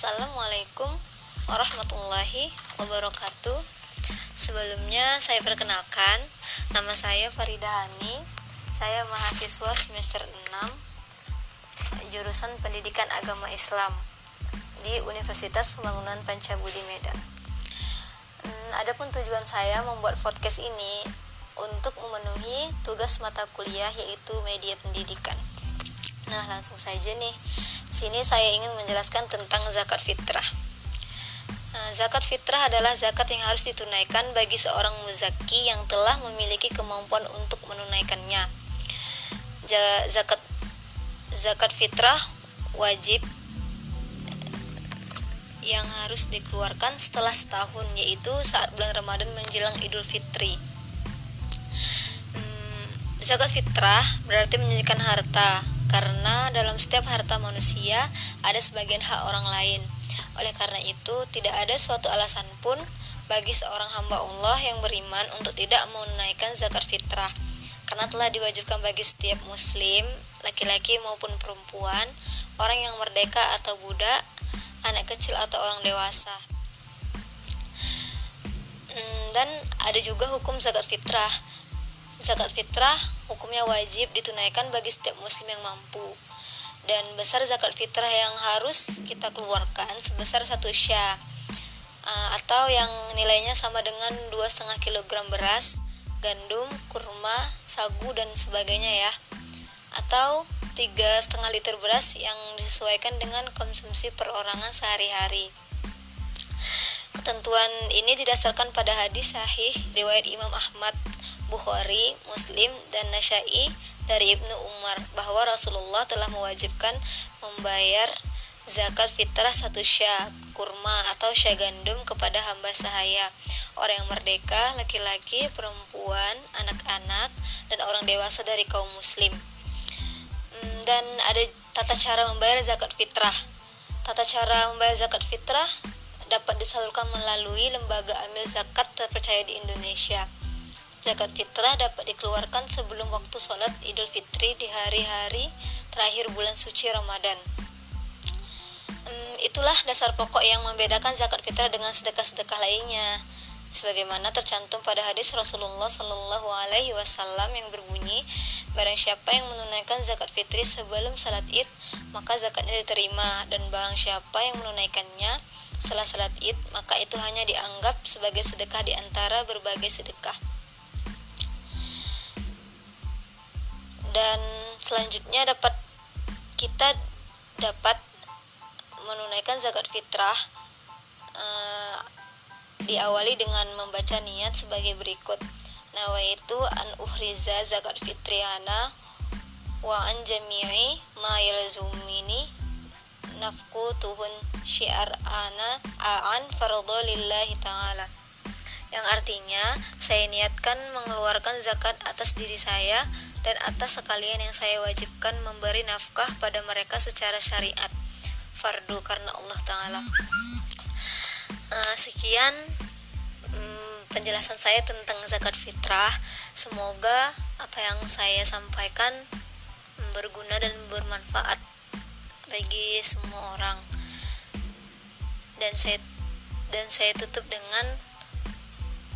Assalamualaikum warahmatullahi wabarakatuh. Sebelumnya saya perkenalkan Nama saya Farida Hani. Saya mahasiswa semester 6 Jurusan Pendidikan Agama Islam Di Universitas Pembangunan Pancabudi Medan. Hmm, Adapun tujuan saya membuat podcast ini Untuk memenuhi tugas mata kuliah yaitu media pendidikan. Nah langsung saja nih sini saya ingin menjelaskan tentang zakat fitrah. Nah, zakat fitrah adalah zakat yang harus ditunaikan bagi seorang muzaki yang telah memiliki kemampuan untuk menunaikannya. zakat zakat fitrah wajib yang harus dikeluarkan setelah setahun yaitu saat bulan Ramadan menjelang Idul Fitri. Hmm, zakat fitrah berarti menyediakan harta karena dalam setiap harta manusia ada sebagian hak orang lain. Oleh karena itu, tidak ada suatu alasan pun bagi seorang hamba Allah yang beriman untuk tidak menunaikan zakat fitrah, karena telah diwajibkan bagi setiap muslim, laki-laki maupun perempuan, orang yang merdeka atau budak, anak kecil atau orang dewasa. Hmm, dan ada juga hukum zakat fitrah Zakat fitrah hukumnya wajib ditunaikan bagi setiap muslim yang mampu. Dan besar zakat fitrah yang harus kita keluarkan sebesar satu syah uh, atau yang nilainya sama dengan 2,5 kg beras, gandum, kurma, sagu dan sebagainya ya. Atau 3,5 liter beras yang disesuaikan dengan konsumsi perorangan sehari-hari. Ketentuan ini didasarkan pada hadis sahih riwayat Imam Ahmad Bukhari, Muslim, dan Nasai dari Ibnu Umar bahwa Rasulullah telah mewajibkan membayar zakat fitrah satu syah kurma atau syah gandum kepada hamba sahaya. Orang yang merdeka, laki-laki, perempuan, anak-anak, dan orang dewasa dari kaum muslim. Hmm, dan ada tata cara membayar zakat fitrah. Tata cara membayar zakat fitrah dapat disalurkan melalui lembaga amil zakat terpercaya di Indonesia Zakat fitrah dapat dikeluarkan sebelum waktu sholat Idul Fitri di hari-hari terakhir bulan suci Ramadan. Hmm, itulah dasar pokok yang membedakan zakat fitrah dengan sedekah-sedekah lainnya. Sebagaimana tercantum pada hadis Rasulullah Shallallahu Alaihi Wasallam yang berbunyi, barang siapa yang menunaikan zakat fitri sebelum salat id, maka zakatnya diterima, dan barang siapa yang menunaikannya setelah salat id, maka itu hanya dianggap sebagai sedekah di antara berbagai sedekah. Dan selanjutnya dapat kita dapat menunaikan zakat fitrah e, diawali dengan membaca niat sebagai berikut. Nawaitu an uhriza zakat fitriana wa an jami'i ma yalzumini nafku tuhun syiar ana aan fardhu lillahi ta'ala. Yang artinya saya niatkan mengeluarkan zakat atas diri saya dan atas sekalian yang saya wajibkan memberi nafkah pada mereka secara syariat. Fardu karena Allah Ta'ala. Uh, sekian um, penjelasan saya tentang zakat fitrah. Semoga apa yang saya sampaikan berguna dan bermanfaat bagi semua orang. Dan saya dan saya tutup dengan